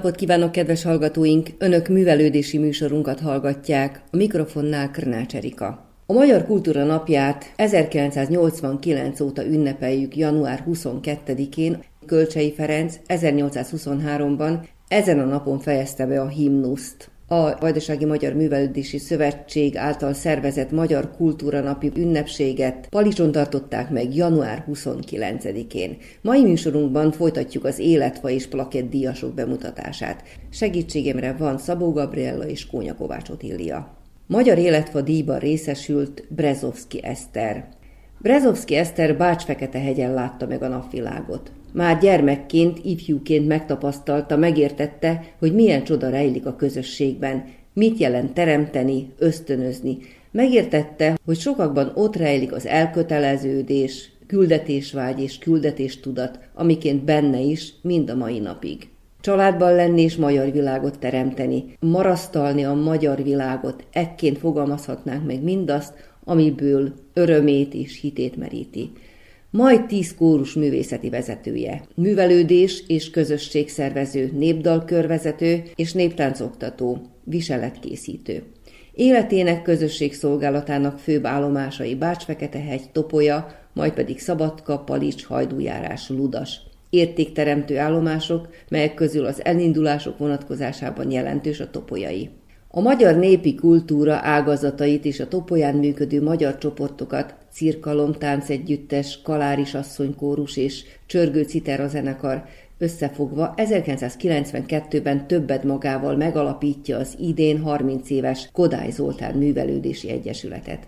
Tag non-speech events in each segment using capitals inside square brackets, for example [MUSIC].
napot kívánok, kedves hallgatóink! Önök művelődési műsorunkat hallgatják, a mikrofonnál Krnács Erika. A Magyar Kultúra Napját 1989 óta ünnepeljük január 22-én. Kölcsei Ferenc 1823-ban ezen a napon fejezte be a himnuszt a Vajdasági Magyar Művelődési Szövetség által szervezett Magyar Kultúra Napi ünnepséget Palicson tartották meg január 29-én. Mai műsorunkban folytatjuk az életfa és plakett díjasok bemutatását. Segítségemre van Szabó Gabriella és Kónya Kovács Otília. Magyar életfa díjban részesült Brezovski Eszter. Brezovski Eszter Bács-Fekete-hegyen látta meg a napvilágot. Már gyermekként, ifjúként megtapasztalta, megértette, hogy milyen csoda rejlik a közösségben, mit jelent teremteni, ösztönözni. Megértette, hogy sokakban ott rejlik az elköteleződés, küldetésvágy és küldetéstudat, amiként benne is mind a mai napig. Családban lenni és magyar világot teremteni, marasztalni a magyar világot, ekként fogalmazhatnánk meg mindazt, amiből örömét és hitét meríti majd tíz kórus művészeti vezetője, művelődés és közösségszervező, népdalkörvezető és néptáncoktató, viseletkészítő. Életének közösségszolgálatának főbb állomásai Bács-Fekete-hegy, Topolya, majd pedig Szabadka, Palics, Hajdújárás, Ludas. Értékteremtő állomások, melyek közül az elindulások vonatkozásában jelentős a topolyai. A magyar népi kultúra ágazatait és a topolyán működő magyar csoportokat cirkalom, táncegyüttes, kaláris asszonykórus és csörgő citera zenekar összefogva 1992-ben többet magával megalapítja az idén 30 éves Kodály Zoltán Művelődési Egyesületet.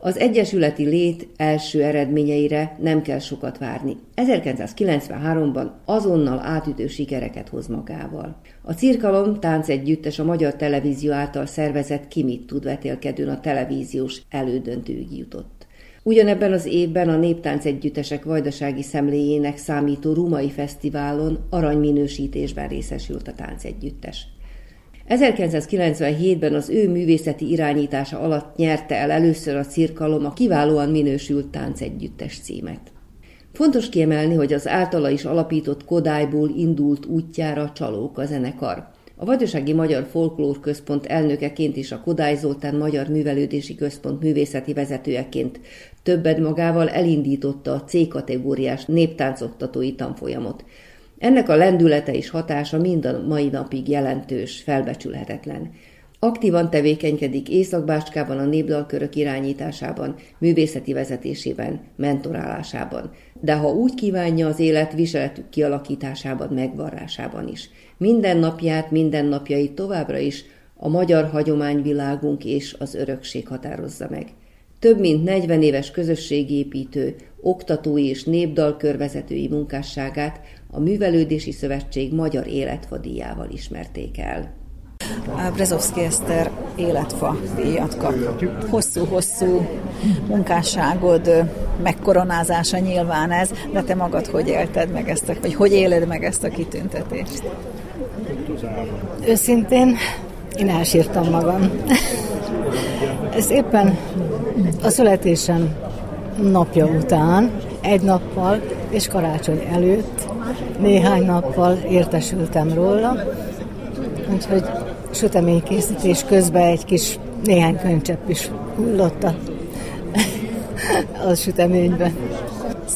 Az egyesületi lét első eredményeire nem kell sokat várni. 1993-ban azonnal átütő sikereket hoz magával. A Cirkalom táncegyüttes a Magyar Televízió által szervezett Kimit tud vetélkedőn a televíziós elődöntőig jutott. Ugyanebben az évben a Néptánc Együttesek Vajdasági Szemléjének számító Rumai Fesztiválon aranyminősítésben részesült a táncegyüttes. 1997-ben az ő művészeti irányítása alatt nyerte el először a cirkalom a kiválóan minősült táncegyüttes címet. Fontos kiemelni, hogy az általa is alapított Kodályból indult útjára csalók a zenekar. A Vajdasági Magyar Folklór Központ elnökeként és a Kodály Zoltán Magyar Művelődési Központ művészeti vezetőjeként többed magával elindította a C-kategóriás néptáncoktatói tanfolyamot. Ennek a lendülete és hatása mind a mai napig jelentős, felbecsülhetetlen. Aktívan tevékenykedik Északbácskában a népdalkörök irányításában, művészeti vezetésében, mentorálásában, de ha úgy kívánja az élet viseletük kialakításában, megvarrásában is. Minden napját, minden napjait továbbra is a magyar hagyományvilágunk és az örökség határozza meg. Több mint 40 éves közösségépítő, oktatói és népdalkörvezetői munkásságát a Művelődési Szövetség Magyar Életfadíjával ismerték el. Brezovszki Eszter életfa díjat kap. Hosszú-hosszú munkásságod megkoronázása nyilván ez, de te magad hogy élted meg ezt, a, vagy hogy éled meg ezt a kitüntetést? Őszintén én elsírtam magam. Ez éppen a születésem napja után, egy nappal és karácsony előtt néhány nappal értesültem róla, úgyhogy süteménykészítés közben egy kis néhány könycsepp is hullott a, a süteménybe.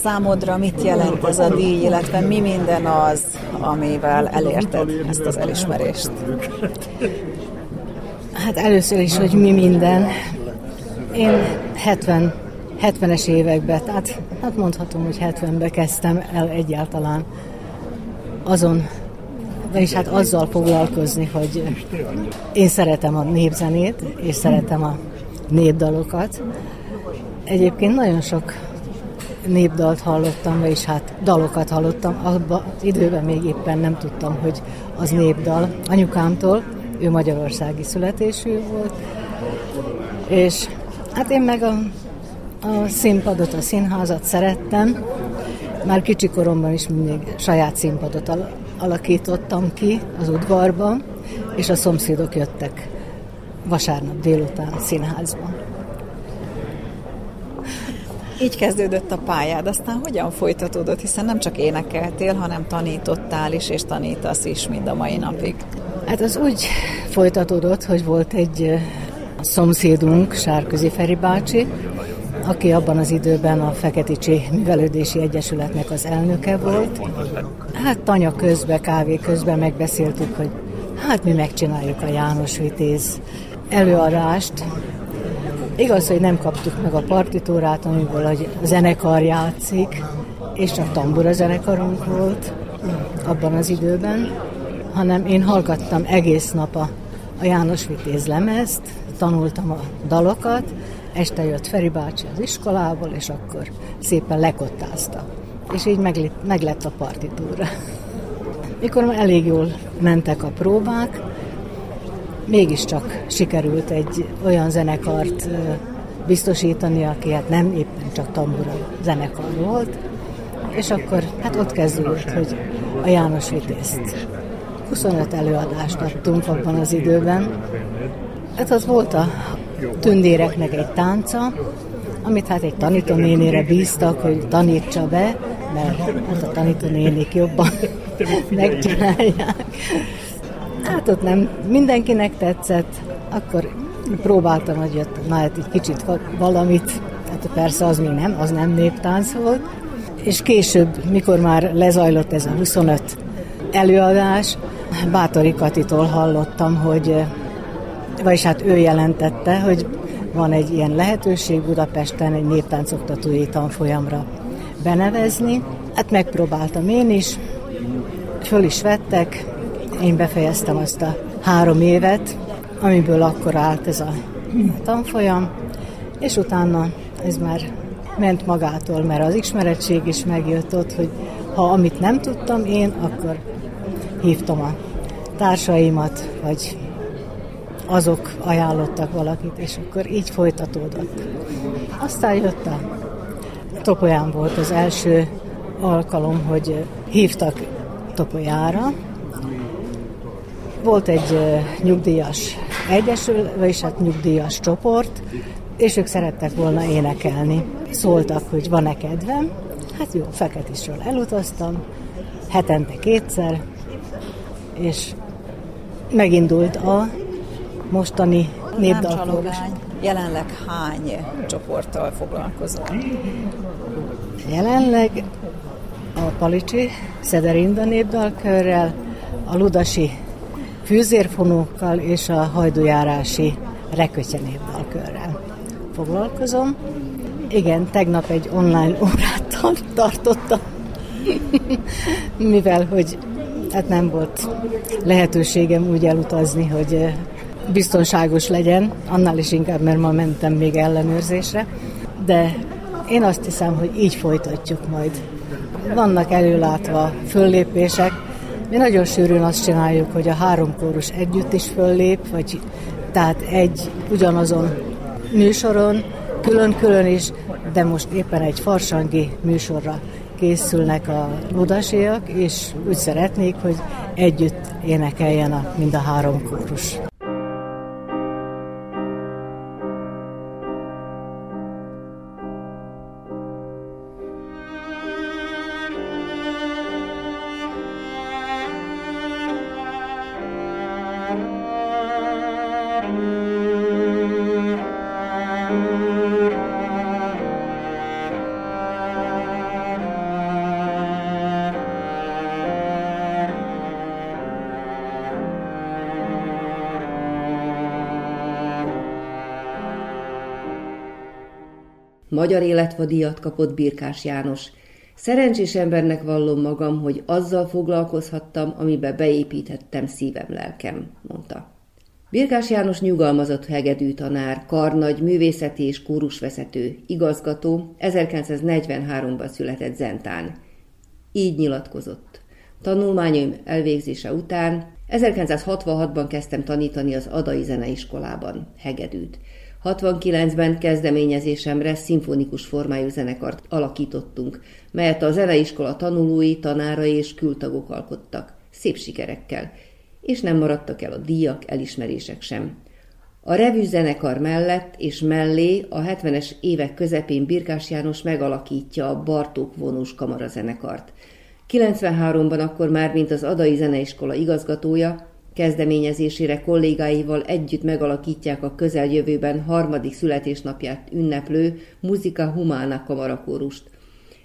Számodra mit jelent ez a díj, illetve mi minden az, amivel elérted ezt az elismerést? Hát először is, hogy mi minden. Én 70 70-es években, tehát hát mondhatom, hogy 70-ben kezdtem el egyáltalán azon, vagyis hát azzal foglalkozni, hogy én szeretem a népzenét, és szeretem a népdalokat. Egyébként nagyon sok népdalt hallottam, vagyis hát dalokat hallottam. Abban időben még éppen nem tudtam, hogy az népdal anyukámtól, ő magyarországi születésű volt, és hát én meg a a színpadot, a színházat szerettem. Már kicsi koromban is mindig saját színpadot alakítottam ki az udvarban, és a szomszédok jöttek vasárnap délután színházba. Így kezdődött a pályád, aztán hogyan folytatódott, hiszen nem csak énekeltél, hanem tanítottál is, és tanítasz is mind a mai napig. Hát az úgy folytatódott, hogy volt egy szomszédunk, Sárközi Feri bácsi, aki abban az időben a Feketicsi Művelődési Egyesületnek az elnöke volt. Hát tanya közben, kávé közben megbeszéltük, hogy hát mi megcsináljuk a János Vitéz előadást. Igaz, hogy nem kaptuk meg a partitúrát, amiből a zenekar játszik, és csak tambura zenekarunk volt abban az időben, hanem én hallgattam egész nap a, a János Vitéz lemezt, tanultam a dalokat, este jött Feri bácsi az iskolából, és akkor szépen lekottázta. És így meg, meg lett a partitúra. Mikor már elég jól mentek a próbák, mégiscsak sikerült egy olyan zenekart biztosítani, aki hát nem éppen csak tambura zenekar volt, és akkor hát ott kezdődött, hogy a János Vitézt 25 előadást adtunk abban az időben. Hát az volt a tündéreknek egy tánca, amit hát egy tanítónénére bíztak, hogy tanítsa be, mert hát a tanítónénik jobban [LAUGHS] megcsinálják. Hát ott nem mindenkinek tetszett, akkor próbáltam, hogy jött, na hát egy kicsit valamit, hát persze az még nem, az nem néptánc volt, és később, mikor már lezajlott ez a 25 előadás, Bátori Katitól hallottam, hogy vagyis hát ő jelentette, hogy van egy ilyen lehetőség Budapesten egy néptáncoktatói tanfolyamra benevezni. Hát megpróbáltam én is, föl is vettek, én befejeztem azt a három évet, amiből akkor állt ez a tanfolyam, és utána ez már ment magától, mert az ismerettség is megjött ott, hogy ha amit nem tudtam én, akkor hívtam a társaimat, vagy azok ajánlottak valakit, és akkor így folytatódott. Aztán jött a Topolyán volt az első alkalom, hogy hívtak Topolyára. Volt egy nyugdíjas egyesül, vagyis hát nyugdíjas csoport, és ők szerettek volna énekelni. Szóltak, hogy van-e kedvem. Hát jó, Feketisről elutaztam, hetente kétszer, és megindult a mostani népdalkórus. Jelenleg hány csoporttal foglalkozol? Jelenleg a Palicsi Szederinda népdalkörrel, a Ludasi fűzérfonókkal és a hajdujárási Rekötye népdalkörrel foglalkozom. Igen, tegnap egy online [LAUGHS] órát tartottam, mivel hogy hát nem volt lehetőségem úgy elutazni, hogy biztonságos legyen, annál is inkább, mert ma mentem még ellenőrzésre, de én azt hiszem, hogy így folytatjuk majd. Vannak előlátva föllépések, mi nagyon sűrűn azt csináljuk, hogy a három kórus együtt is föllép, vagy tehát egy ugyanazon műsoron, külön-külön is, de most éppen egy farsangi műsorra készülnek a ludasiak, és úgy szeretnék, hogy együtt énekeljen a, mind a három kórus. Magyar életvadíjat kapott Birkás János. Szerencsés embernek vallom magam, hogy azzal foglalkozhattam, amibe beépíthettem szívem, lelkem, mondta. Birkás János nyugalmazott hegedű tanár, karnagy, művészeti és kórusvezető, igazgató, 1943-ban született Zentán. Így nyilatkozott. Tanulmányaim elvégzése után 1966-ban kezdtem tanítani az Adai Zeneiskolában, hegedűt. 69-ben kezdeményezésemre szimfonikus formájú zenekart alakítottunk, melyet a zeneiskola tanulói, tanárai és kültagok alkottak, szép sikerekkel, és nem maradtak el a díjak, elismerések sem. A revű zenekar mellett és mellé a 70-es évek közepén Birkás János megalakítja a Bartók vonós kamarazenekart. 93-ban akkor már, mint az Adai Zeneiskola igazgatója, kezdeményezésére kollégáival együtt megalakítják a közeljövőben harmadik születésnapját ünneplő Muzika Humana kamarakórust.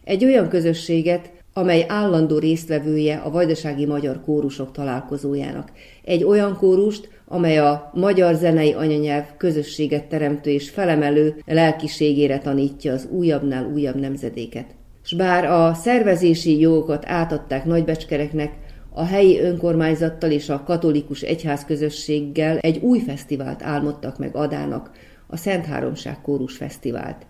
Egy olyan közösséget, amely állandó résztvevője a Vajdasági Magyar Kórusok találkozójának. Egy olyan kórust, amely a magyar zenei anyanyelv közösséget teremtő és felemelő lelkiségére tanítja az újabbnál újabb nemzedéket. S bár a szervezési jogokat átadták nagybecskereknek, a helyi önkormányzattal és a katolikus egyházközösséggel egy új fesztivált álmodtak meg Adának, a Szent Háromság Kórus Fesztivált.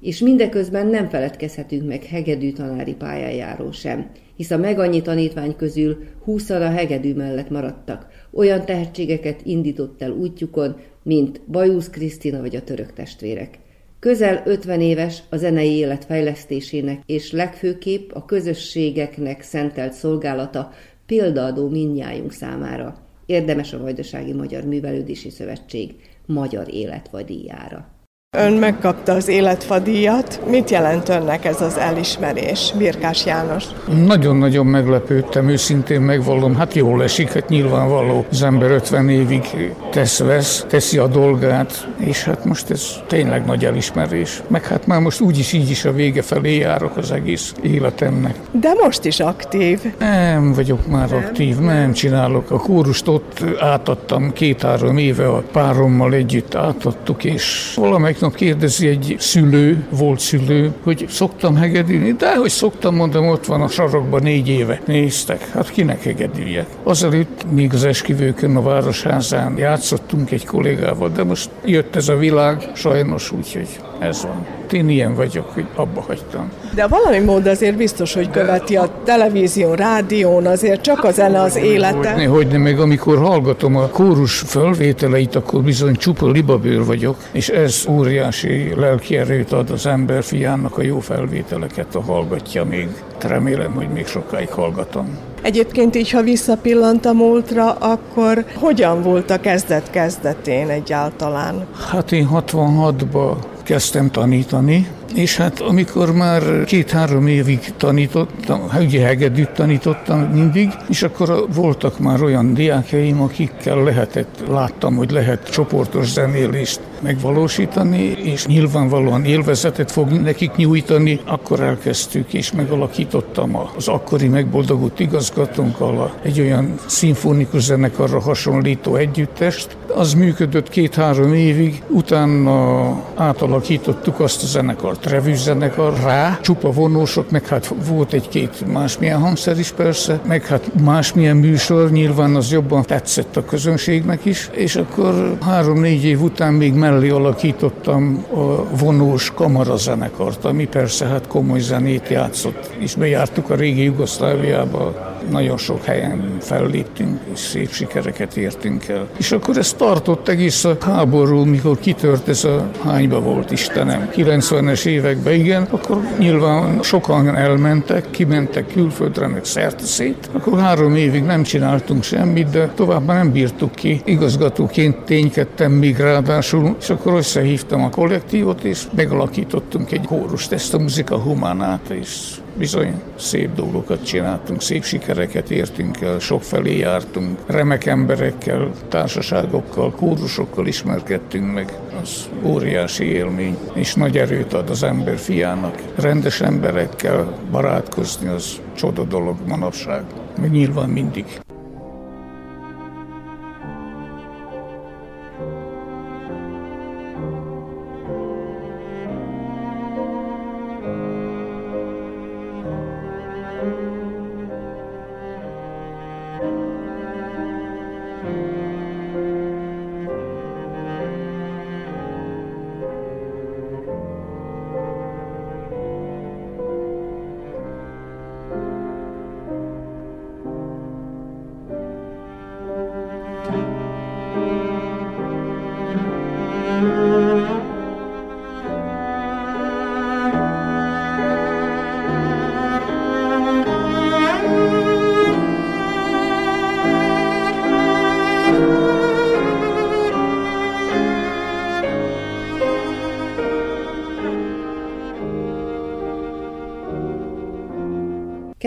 És mindeközben nem feledkezhetünk meg hegedű tanári pályájáról sem, hisz a megannyi tanítvány közül húszan a hegedű mellett maradtak, olyan tehetségeket indított el útjukon, mint Bajusz Krisztina vagy a török testvérek. Közel 50 éves a zenei élet fejlesztésének és legfőképp a közösségeknek szentelt szolgálata példaadó mindnyájunk számára. Érdemes a Vajdasági Magyar Művelődési Szövetség magyar életvadíjára. Ön megkapta az életfadíjat. Mit jelent önnek ez az elismerés, Birkás János? Nagyon-nagyon meglepődtem, őszintén megvallom, hát jól esik, hát nyilvánvaló. Az ember 50 évig tesz-vesz, teszi a dolgát, és hát most ez tényleg nagy elismerés. Meg hát már most úgyis így is a vége felé járok az egész életemnek. De most is aktív. Nem vagyok már nem. aktív, nem csinálok. A kórust ott átadtam két-három éve a párommal együtt átadtuk, és valamelyik nap kérdezi egy szülő, volt szülő, hogy szoktam hegedülni, de hogy szoktam, mondom, ott van a sarokban négy éve. Néztek, hát kinek hegedüljek? Azelőtt még az esküvőkön a Városházán játszottunk egy kollégával, de most jött ez a világ, sajnos úgy, hogy ez van. Én ilyen vagyok, hogy abba hagytam. De valami mód azért biztos, hogy követi a televízió, rádión, azért csak az zene az élete. Hogyne, hogyne, meg amikor hallgatom a kórus fölvételeit, akkor bizony csupa libabőr vagyok, és ez óriási lelki erőt ad az ember fiának a jó felvételeket, a hallgatja még. Remélem, hogy még sokáig hallgatom. Egyébként így, ha visszapillant a múltra, akkor hogyan volt a kezdet-kezdetén egyáltalán? Hát én 66-ban kezdtem tanítani, és hát amikor már két-három évig tanítottam, hát ugye hegedűt tanítottam mindig, és akkor voltak már olyan diákjaim, akikkel lehetett, láttam, hogy lehet csoportos zenélést megvalósítani, és nyilvánvalóan élvezetet fog nekik nyújtani, akkor elkezdtük, és megalakítottam az akkori megboldogult igazgatónkkal egy olyan szimfonikus zenekarra hasonlító együttest. Az működött két-három évig, utána átalakítottuk azt a zenekart revűzenekar rá, csupa vonósok, meg hát volt egy-két másmilyen hangszer is persze, meg hát másmilyen műsor, nyilván az jobban tetszett a közönségnek is, és akkor három-négy év után még mellé alakítottam a vonós kamarazenekart, ami persze hát komoly zenét játszott, és bejártuk a régi Jugoszláviába, nagyon sok helyen felléptünk, és szép sikereket értünk el. És akkor ez tartott egész a háború, mikor kitört ez a hányba volt Istenem. 90-es években, igen, akkor nyilván sokan elmentek, kimentek külföldre, meg szerte szét. Akkor három évig nem csináltunk semmit, de tovább nem bírtuk ki. Igazgatóként ténykedtem még ráadásul, és akkor összehívtam a kollektívot, és megalakítottunk egy kórust, ezt a muzika humánát, és bizony szép dolgokat csináltunk, szép sikereket értünk el, sokfelé jártunk, remek emberekkel, társaságokkal, kórusokkal ismerkedtünk meg, az óriási élmény, és nagy erőt ad az ember fiának. Rendes emberekkel barátkozni, az csoda dolog manapság, nyilván mindig.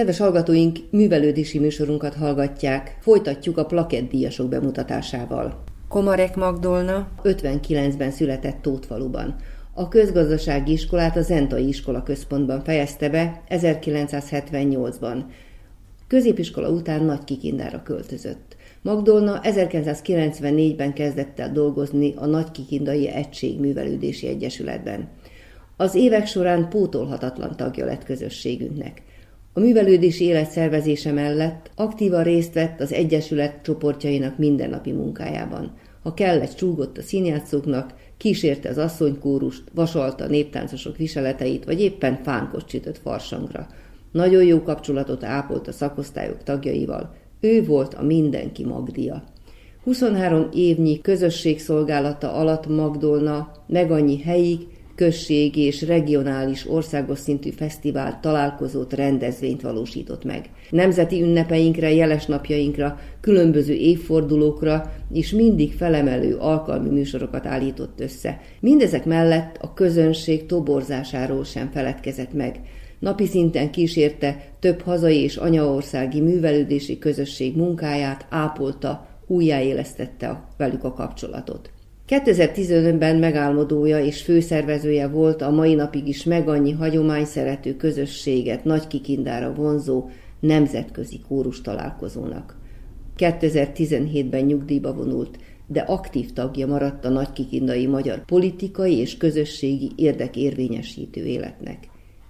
Kedves hallgatóink, művelődési műsorunkat hallgatják. Folytatjuk a plakettdíjasok bemutatásával. Komarek Magdolna 59-ben született Tótfaluban. A közgazdasági iskolát a Zentai Iskola Központban fejezte be 1978-ban. Középiskola után Nagy Kikindára költözött. Magdolna 1994-ben kezdett el dolgozni a Nagy Kikindai Egység Művelődési Egyesületben. Az évek során pótolhatatlan tagja lett közösségünknek. A művelődési élet szervezése mellett aktívan részt vett az Egyesület csoportjainak mindennapi munkájában. Ha kellett, csúgott a színjátszóknak, kísérte az asszonykórust, vasalta a néptáncosok viseleteit, vagy éppen fánkot csütött farsangra. Nagyon jó kapcsolatot ápolt a szakosztályok tagjaival, ő volt a mindenki Magdia. 23 évnyi közösségszolgálata alatt Magdolna meg annyi helyi, községi és regionális országos szintű fesztivál találkozót, rendezvényt valósított meg. Nemzeti ünnepeinkre, jeles napjainkra, különböző évfordulókra és mindig felemelő alkalmi műsorokat állított össze. Mindezek mellett a közönség toborzásáról sem feledkezett meg. Napi szinten kísérte több hazai és anyaországi művelődési közösség munkáját, ápolta, újjáélesztette velük a kapcsolatot. 2015-ben megálmodója és főszervezője volt a mai napig is meg annyi hagyományszerető közösséget nagy kikindára vonzó nemzetközi kórus találkozónak. 2017-ben nyugdíjba vonult, de aktív tagja maradt a nagykikindai magyar politikai és közösségi érdekérvényesítő életnek.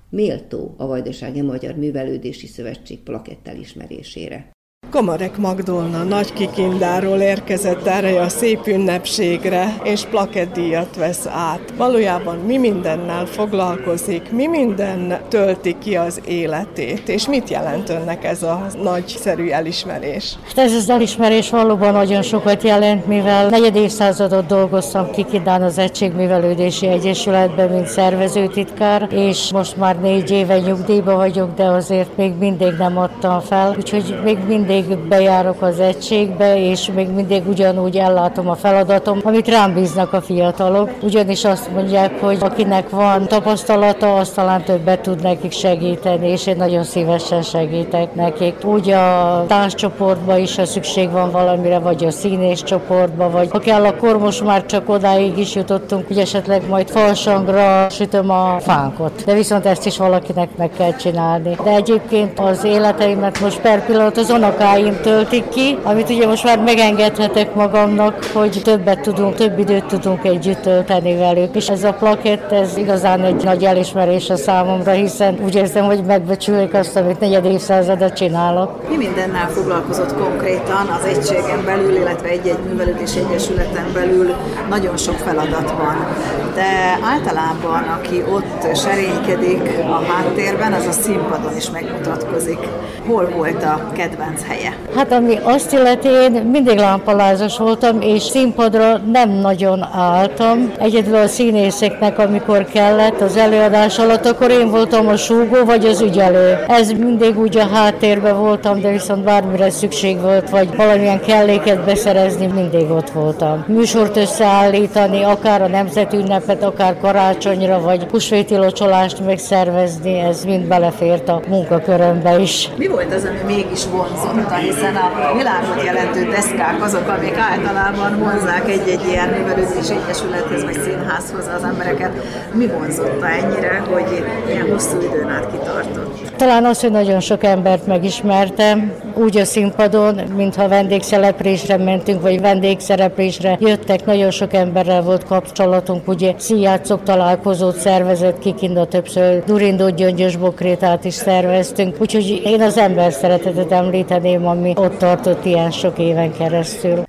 Méltó a Vajdasági Magyar Művelődési Szövetség plakettel ismerésére. Kamarek Magdolna nagy kikindáról érkezett erre a szép ünnepségre, és plakettdíjat vesz át. Valójában mi mindennel foglalkozik, mi minden tölti ki az életét, és mit jelent önnek ez a nagyszerű elismerés? Hát ez az elismerés valóban nagyon sokat jelent, mivel negyed évszázadot dolgoztam Kikindán az Egységművelődési Egyesületben, mint szervezőtitkár, és most már négy éve nyugdíjba vagyok, de azért még mindig nem adtam fel, úgyhogy még mindig mindig bejárok az egységbe, és még mindig ugyanúgy ellátom a feladatom, amit rám bíznak a fiatalok. Ugyanis azt mondják, hogy akinek van tapasztalata, az talán többet tud nekik segíteni, és én nagyon szívesen segítek nekik. Úgy a tánccsoportban is, ha szükség van valamire, vagy a színész csoportba, vagy ha kell, akkor most már csak odáig is jutottunk, hogy esetleg majd falsangra sütöm a fánkot. De viszont ezt is valakinek meg kell csinálni. De egyébként az életeimet most per pillanat az unoká munkáim töltik ki, amit ugye most már megengedhetek magamnak, hogy többet tudunk, több időt tudunk együtt tölteni velük. És ez a plakett, ez igazán egy nagy elismerés a számomra, hiszen úgy érzem, hogy megbecsülik azt, amit negyed évszázadat csinálok. Mi mindennel foglalkozott konkrétan az egységen belül, illetve egy-egy művelődés egyesületen belül nagyon sok feladat van. De általában, aki ott serénykedik a háttérben, az a színpadon is megmutatkozik. Hol volt a kedvenc hely? Helye? Hát ami azt illeti, én mindig lámpalázas voltam, és színpadra nem nagyon álltam. Egyedül a színészeknek, amikor kellett az előadás alatt, akkor én voltam a súgó vagy az ügyelő. Ez mindig úgy a háttérben voltam, de viszont bármire szükség volt, vagy valamilyen kelléket beszerezni, mindig ott voltam. Műsort összeállítani, akár a nemzeti ünnepet, akár karácsonyra, vagy húsvéti locsolást megszervezni, ez mind belefért a munkakörömbe is. Mi volt az, ami mégis vonzott? Vonzta, hiszen a világot jelentő deszkák azok, amik általában vonzák egy-egy ilyen művelődés egyesülethez vagy színházhoz az embereket. Mi vonzotta ennyire, hogy ilyen hosszú időn át kitartott? Talán az, hogy nagyon sok embert megismertem, úgy a színpadon, mintha vendégszeleprésre mentünk, vagy vendégszereplésre jöttek, nagyon sok emberrel volt kapcsolatunk, ugye színjátszók találkozót szervezett Kikinda többször, Durindó Gyöngyös Bokrétát is szerveztünk, úgyhogy én az ember szeretetet említeném, ami ott tartott ilyen sok éven keresztül.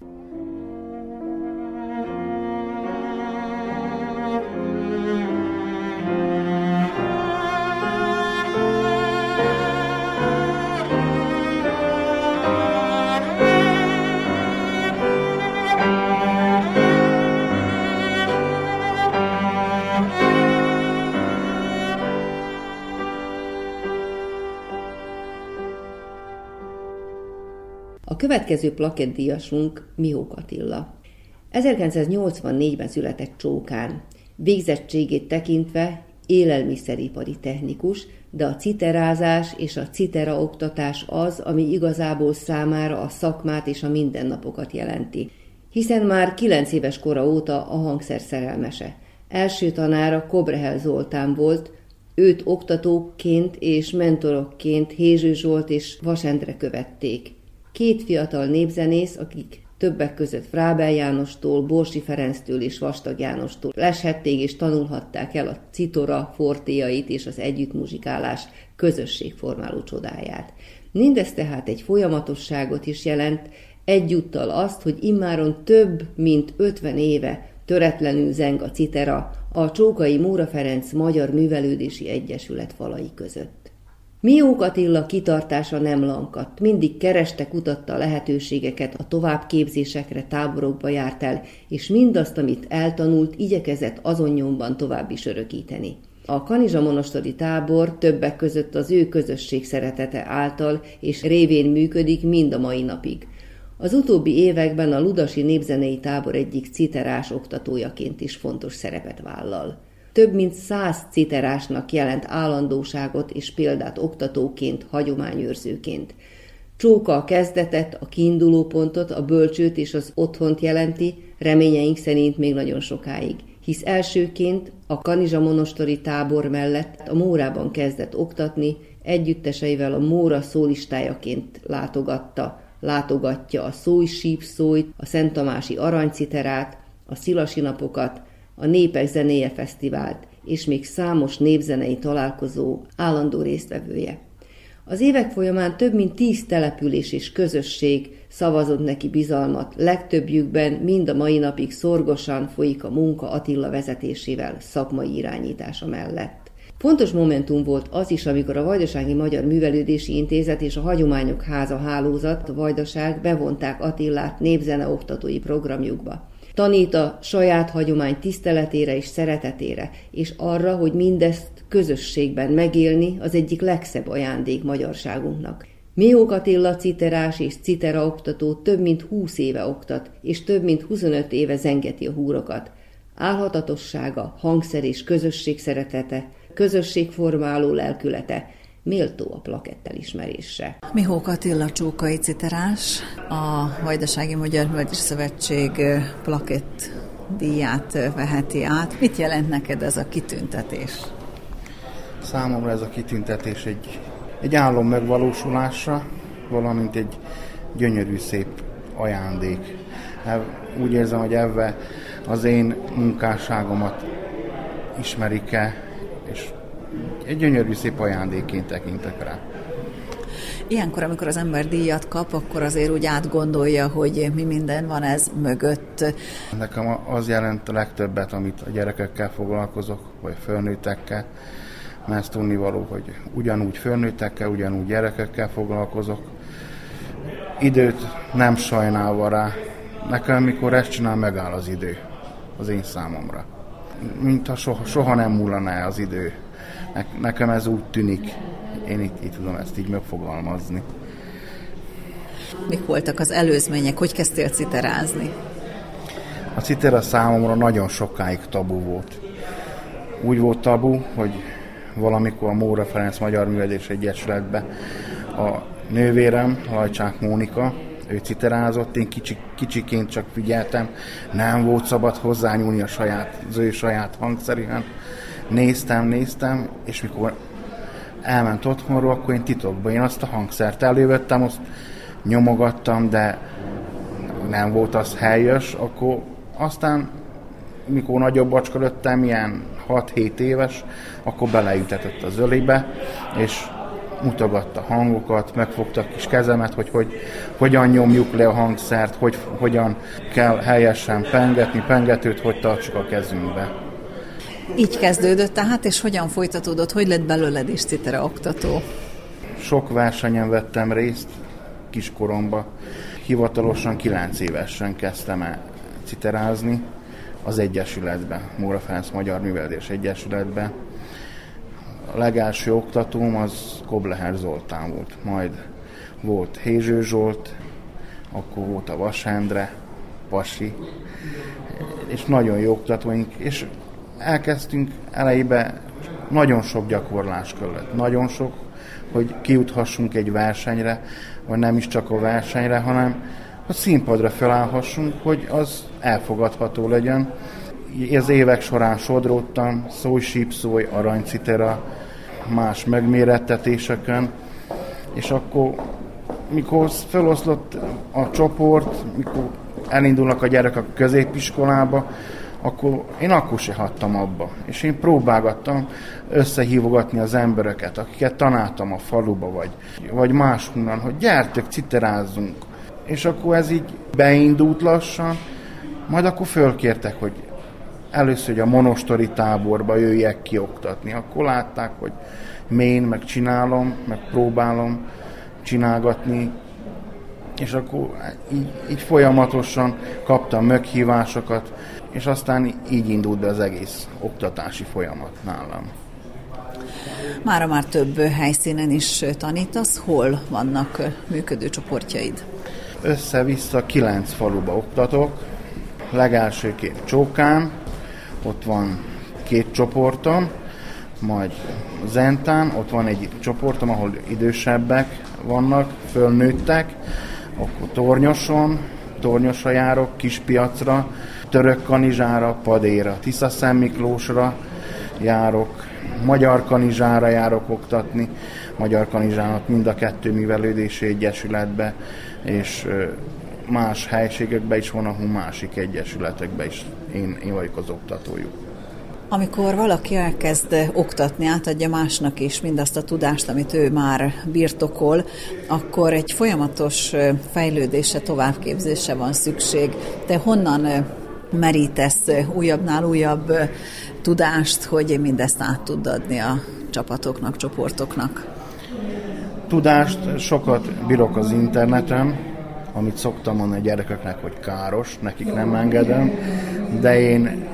Következő plakettdíjasunk Mihók Attila. 1984-ben született Csókán. Végzettségét tekintve élelmiszeripari technikus, de a citerázás és a citera oktatás az, ami igazából számára a szakmát és a mindennapokat jelenti. Hiszen már kilenc éves kora óta a hangszer szerelmese. Első tanára Kobrehel Zoltán volt, őt oktatóként és mentorokként Hézső Zsolt és Vasendre követték. Két fiatal népzenész, akik többek között Frábel Jánostól, Borsi Ferenctől és Vastag Jánostól leshették és tanulhatták el a citora fortéjait és az együttmuzsikálás közösségformáló csodáját. Mindez tehát egy folyamatosságot is jelent, egyúttal azt, hogy immáron több mint 50 éve töretlenül zeng a citera a Csókai Móra Ferenc Magyar Művelődési Egyesület falai között. Miók Attila kitartása nem lankadt, mindig kereste, kutatta a lehetőségeket, a továbbképzésekre, táborokba járt el, és mindazt, amit eltanult, igyekezett azon nyomban tovább is örökíteni. A Kanizsa monostori tábor többek között az ő közösség szeretete által és révén működik mind a mai napig. Az utóbbi években a Ludasi Népzenei Tábor egyik citerás oktatójaként is fontos szerepet vállal több mint száz citerásnak jelent állandóságot és példát oktatóként, hagyományőrzőként. Csóka a kezdetet, a kiinduló pontot, a bölcsőt és az otthont jelenti, reményeink szerint még nagyon sokáig hisz elsőként a Kanizsa monostori tábor mellett a Mórában kezdett oktatni, együtteseivel a Móra szólistájaként látogatta, látogatja a Szój sípszójt, a Szent Tamási aranyciterát, a Szilasi napokat, a Népek Zenéje Fesztivált, és még számos népzenei találkozó állandó résztvevője. Az évek folyamán több mint tíz település és közösség szavazott neki bizalmat, legtöbbjükben mind a mai napig szorgosan folyik a munka Attila vezetésével szakmai irányítása mellett. Fontos momentum volt az is, amikor a Vajdasági Magyar Művelődési Intézet és a Hagyományok Háza hálózat, a Vajdaság bevonták Attillát népzene oktatói programjukba. Tanít a saját hagyomány tiszteletére és szeretetére, és arra, hogy mindezt közösségben megélni az egyik legszebb ajándék magyarságunknak. Miók Attila citerás és citera oktató több mint 20 éve oktat, és több mint 25 éve zengeti a húrokat. Álhatatossága, hangszer és közösség szeretete, közösségformáló lelkülete, méltó a plakett elismerésre. Mihók Attila Csókai citerás, a Vajdasági Magyar Mölgyis Szövetség plakett díját veheti át. Mit jelent neked ez a kitüntetés? Számomra ez a kitüntetés egy, egy álom megvalósulása, valamint egy gyönyörű szép ajándék. Úgy érzem, hogy ebbe az én munkásságomat ismerik-e, egy gyönyörű szép ajándékként tekintek rá. Ilyenkor, amikor az ember díjat kap, akkor azért úgy átgondolja, hogy mi minden van ez mögött. Nekem az jelent a legtöbbet, amit a gyerekekkel foglalkozok, vagy fölnőttekkel, mert ezt tudnivaló, hogy ugyanúgy fölnőttekkel, ugyanúgy gyerekekkel foglalkozok. Időt nem sajnálva rá. Nekem, mikor ezt csinál, megáll az idő az én számomra. Mint ha soha, soha nem múlana el az idő nekem ez úgy tűnik. Én itt, itt tudom ezt így megfogalmazni. Mik voltak az előzmények? Hogy kezdtél citerázni? A citera számomra nagyon sokáig tabu volt. Úgy volt tabu, hogy valamikor a Móra Ferenc Magyar Művelés Egyesületbe a nővérem, Lajcsák Mónika, ő citerázott, én kicsi, kicsiként csak figyeltem, nem volt szabad hozzányúlni a saját, az ő saját hangszerűen, néztem, néztem, és mikor elment otthonról, akkor én titokban én azt a hangszert elővettem, azt nyomogattam, de nem volt az helyes, akkor aztán mikor nagyobb bacska lettem, ilyen 6-7 éves, akkor beleütetett az ölébe, és mutogatta hangokat, megfogta a kis kezemet, hogy, hogy hogyan nyomjuk le a hangszert, hogy hogyan kell helyesen pengetni, pengetőt, hogy tartsuk a kezünkbe. Így kezdődött tehát, és hogyan folytatódott, hogy lett belőled is citera oktató? Sok versenyen vettem részt kiskoromba. Hivatalosan 9 évesen kezdtem el citerázni az Egyesületbe, Móra Ferenc Magyar Művelés Egyesületbe. A legelső oktatóm az Kobleher Zoltán volt, majd volt Hézső Zsolt, akkor volt a Vasendre, Pasi, és nagyon jó oktatóink, és elkezdtünk elejébe nagyon sok gyakorlás kellett, nagyon sok, hogy kijuthassunk egy versenyre, vagy nem is csak a versenyre, hanem a színpadra felállhassunk, hogy az elfogadható legyen. Az évek során sodródtam, szój, sípszój, aranycitera, más megmérettetéseken, és akkor, mikor feloszlott a csoport, mikor elindulnak a gyerekek a középiskolába, akkor én akkor se hattam abba. És én próbálgattam összehívogatni az embereket, akiket tanáltam a faluba, vagy, vagy máshonnan, hogy gyertek, citerázzunk. És akkor ez így beindult lassan, majd akkor fölkértek, hogy először hogy a monostori táborba jöjjek kioktatni. Akkor látták, hogy én meg csinálom, meg próbálom csinálgatni, és akkor így, így folyamatosan kaptam meghívásokat, és aztán így indult be az egész oktatási folyamat nálam. Mára már több helyszínen is tanítasz. Hol vannak működő csoportjaid? Össze-vissza kilenc faluba oktatok. Legelsőképp Csókán, ott van két csoportom, majd Zentán, ott van egy csoportom, ahol idősebbek vannak, fölnőttek, akkor Tornyoson, Tornyosra járok, Kispiacra, Török Kanizsára, Padéra, Tisza Miklósra járok, Magyar Kanizsára járok oktatni, Magyar Kanizsának mind a kettő művelődési egyesületbe, és más helységekben is van, ahol másik egyesületekben is én, én vagyok az oktatójuk. Amikor valaki elkezd oktatni, átadja másnak is mindazt a tudást, amit ő már birtokol, akkor egy folyamatos fejlődése, továbbképzése van szükség. Te honnan merítesz újabbnál újabb tudást, hogy mindezt át tud adni a csapatoknak, csoportoknak? Tudást sokat bírok az interneten, amit szoktam mondani a gyerekeknek, hogy káros, nekik nem engedem, de én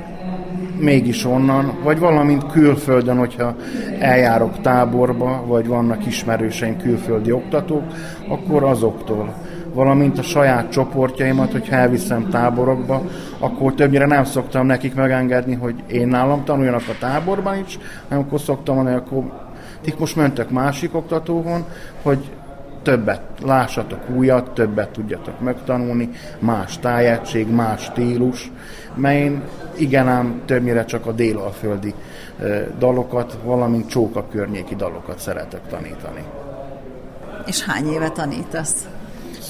mégis onnan, vagy valamint külföldön, hogyha eljárok táborba, vagy vannak ismerőseim külföldi oktatók, akkor azoktól valamint a saját csoportjaimat, hogy elviszem táborokba, akkor többnyire nem szoktam nekik megengedni, hogy én nálam tanuljanak a táborban is, hanem akkor szoktam mondani, akkor ti most mentek másik oktatóhon, hogy többet lássatok újat, többet tudjatok megtanulni, más tájegység, más stílus, mert én igen ám többnyire csak a délalföldi dalokat, valamint csóka környéki dalokat szeretek tanítani. És hány éve tanítasz?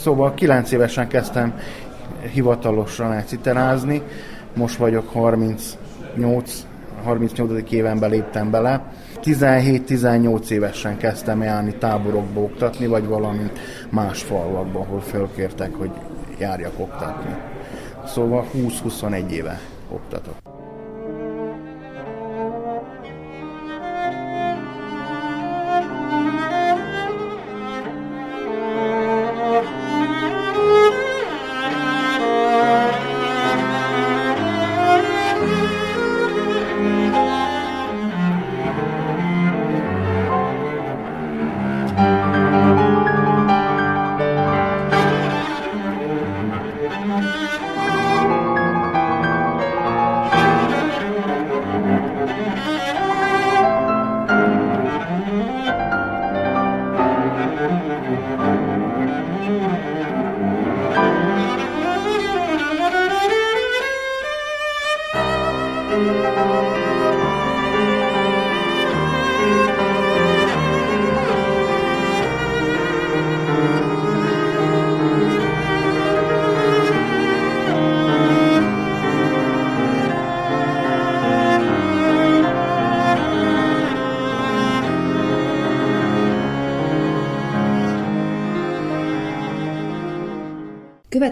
Szóval 9 évesen kezdtem hivatalosan citerázni, most vagyok 38, 38. évenben léptem bele. 17-18 évesen kezdtem járni táborokba oktatni, vagy valami más falvakba, ahol fölkértek, hogy járjak oktatni. Szóval 20-21 éve oktatok.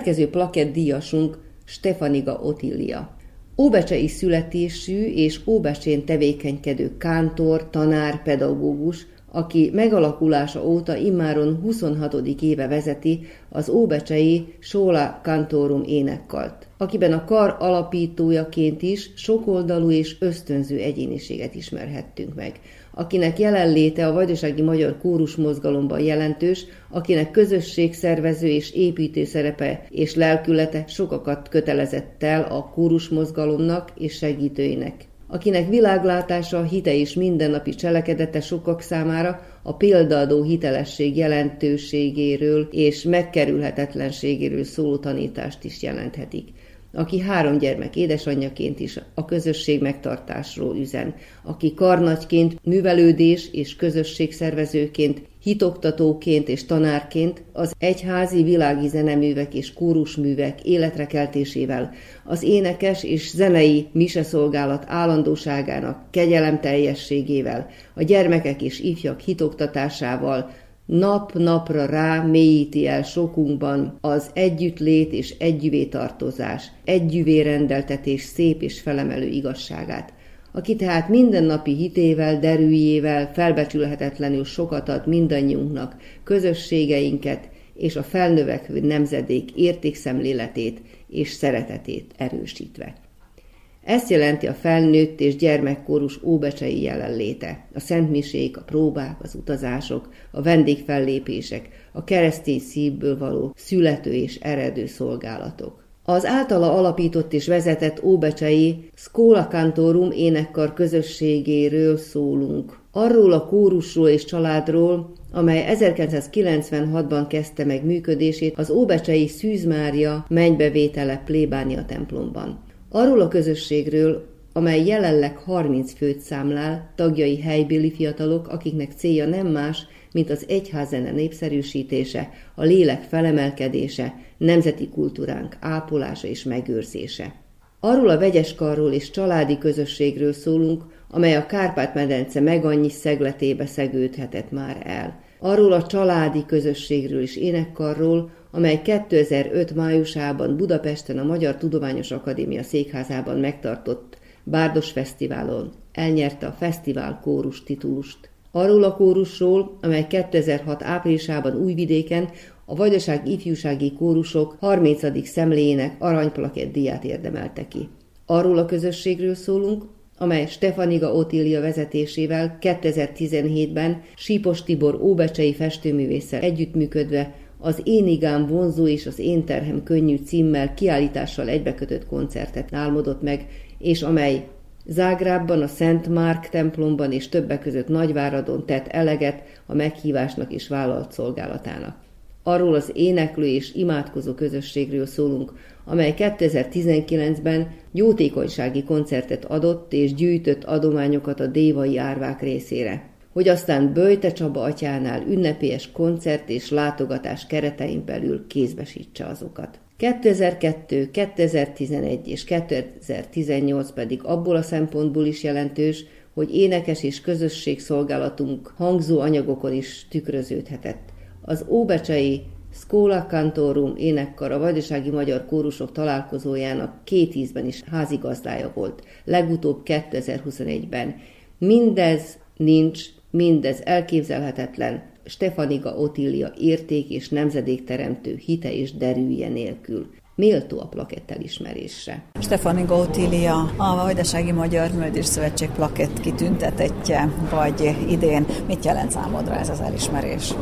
Következő plakett díjasunk Stefaniga Otilia. Óbecsei születésű és Óbecsén tevékenykedő kántor, tanár, pedagógus, aki megalakulása óta immáron 26. éve vezeti az Óbecsei Sóla Kantorum énekkart, akiben a kar alapítójaként is sokoldalú és ösztönző egyéniséget ismerhettünk meg akinek jelenléte a vajdasági magyar kórus mozgalomban jelentős, akinek közösségszervező és építő szerepe és lelkülete sokakat kötelezett el a kórus mozgalomnak és segítőinek. Akinek világlátása, hite és mindennapi cselekedete sokak számára a példaadó hitelesség jelentőségéről és megkerülhetetlenségéről szóló tanítást is jelenthetik aki három gyermek édesanyjaként is a közösség megtartásról üzen, aki karnagyként, művelődés és közösségszervezőként, hitoktatóként és tanárként az egyházi világi zeneművek és kórusművek életrekeltésével, az énekes és zenei miseszolgálat állandóságának kegyelemteljességével, a gyermekek és ifjak hitoktatásával, nap-napra rá mélyíti el sokunkban az együttlét és együvé tartozás, együvé rendeltetés szép és felemelő igazságát, aki tehát mindennapi hitével, derűjével felbecsülhetetlenül sokat ad mindannyiunknak, közösségeinket és a felnövekvő nemzedék értékszemléletét és szeretetét erősítve. Ezt jelenti a felnőtt és gyermekkórus óbecsei jelenléte, a szentmisék, a próbák, az utazások, a vendégfellépések, a keresztény szívből való születő és eredő szolgálatok. Az általa alapított és vezetett óbecsei Skola Cantorum énekkar közösségéről szólunk. Arról a kórusról és családról, amely 1996-ban kezdte meg működését az Óbecsei Szűz Mária mennybevétele plébánia templomban. Arról a közösségről, amely jelenleg 30 főt számlál, tagjai helybéli fiatalok, akiknek célja nem más, mint az egyházene népszerűsítése, a lélek felemelkedése, nemzeti kultúránk ápolása és megőrzése. Arról a vegyeskarról és családi közösségről szólunk, amely a Kárpát-medence meg annyi szegletébe szegődhetett már el. Arról a családi közösségről és énekkarról, amely 2005 májusában Budapesten a Magyar Tudományos Akadémia székházában megtartott Bárdos Fesztiválon elnyerte a fesztivál kórus titulust. Arról a kórusról, amely 2006 áprilisában Újvidéken a Vajdaság ifjúsági kórusok 30. szemléjének aranyplakett díját érdemelte ki. Arról a közösségről szólunk, amely Stefaniga Otília vezetésével 2017-ben Sípos Tibor óbecsei festőművésszel együttműködve az Én igám vonzó és az Én terhem könnyű címmel kiállítással egybekötött koncertet álmodott meg, és amely Zágrábban, a Szent Márk templomban és többek között Nagyváradon tett eleget a meghívásnak és vállalt szolgálatának. Arról az éneklő és imádkozó közösségről szólunk, amely 2019-ben jótékonysági koncertet adott és gyűjtött adományokat a dévai árvák részére hogy aztán Böjte Csaba atyánál ünnepélyes koncert és látogatás keretein belül kézbesítse azokat. 2002, 2011 és 2018 pedig abból a szempontból is jelentős, hogy énekes és közösségszolgálatunk hangzó anyagokon is tükröződhetett. Az Óbecsei Skola Cantorum énekkar a Vajdasági Magyar Kórusok találkozójának két ízben is házigazdája volt, legutóbb 2021-ben. Mindez nincs Mindez elképzelhetetlen Stefaniga Otília érték és nemzedékteremtő hite és derűje nélkül méltó a plakett elismerésre. Stefani Gautilia, a Vajdasági Magyar Művelődés Szövetség plakett kitüntetetje, vagy idén mit jelent számodra ez az elismerés?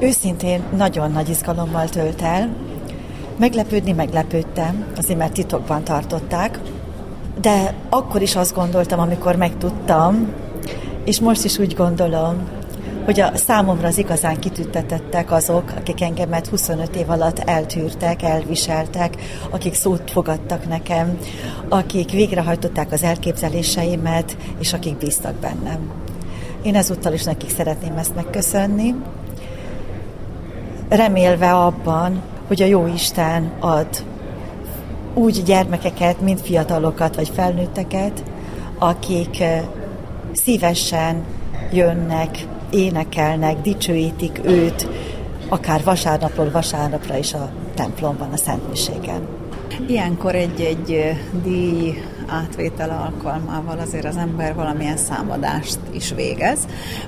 Őszintén nagyon nagy izgalommal tölt el. Meglepődni meglepődtem, azért mert titokban tartották, de akkor is azt gondoltam, amikor megtudtam, és most is úgy gondolom, hogy a számomra az igazán kitüntetettek azok, akik engemet 25 év alatt eltűrtek, elviseltek, akik szót fogadtak nekem, akik végrehajtották az elképzeléseimet, és akik bíztak bennem. Én ezúttal is nekik szeretném ezt megköszönni, remélve abban, hogy a jó Isten ad úgy gyermekeket, mint fiatalokat vagy felnőtteket, akik szívesen jönnek, énekelnek, dicsőítik őt, akár vasárnapról vasárnapra is a templomban, a Szentmiségen. Ilyenkor egy-egy díj átvétel alkalmával azért az ember valamilyen számadást is végez,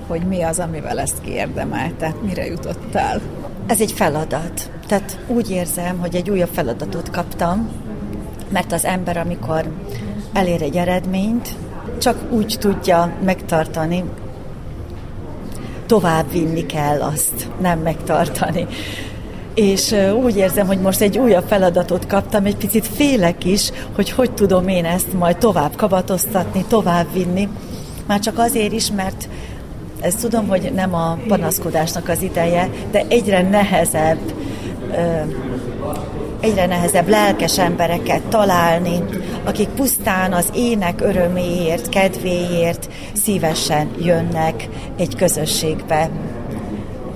hogy mi az, amivel ezt kiérdemelte, mire jutottál. Ez egy feladat. Tehát úgy érzem, hogy egy újabb feladatot kaptam, mert az ember, amikor elér egy eredményt, csak úgy tudja megtartani, tovább vinni kell azt, nem megtartani. és úgy érzem, hogy most egy újabb feladatot kaptam, egy picit félek is, hogy hogy tudom én ezt majd tovább kavatoztatni, tovább vinni. Már csak azért is, mert ezt tudom, hogy nem a panaszkodásnak az ideje, de egyre nehezebb egyre nehezebb lelkes embereket találni, akik pusztán az ének öröméért, kedvéért szívesen jönnek egy közösségbe,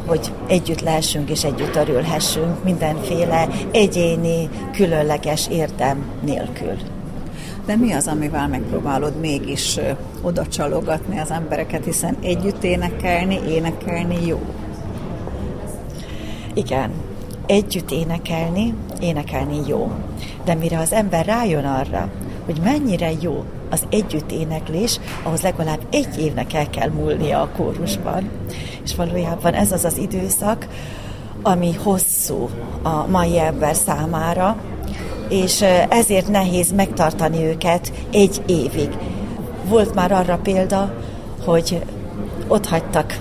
hogy együtt lehessünk és együtt örülhessünk mindenféle egyéni, különleges érdem nélkül. De mi az, amivel megpróbálod mégis oda csalogatni az embereket, hiszen együtt énekelni, énekelni jó? Igen, együtt énekelni, énekelni jó. De mire az ember rájön arra, hogy mennyire jó az együtt éneklés, ahhoz legalább egy évnek el kell múlnia a kórusban. És valójában ez az az időszak, ami hosszú a mai ember számára, és ezért nehéz megtartani őket egy évig. Volt már arra példa, hogy ott hagytak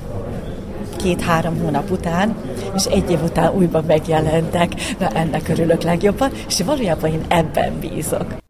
két-három hónap után, és egy év után újban megjelentek, na ennek örülök legjobban, és valójában én ebben bízok.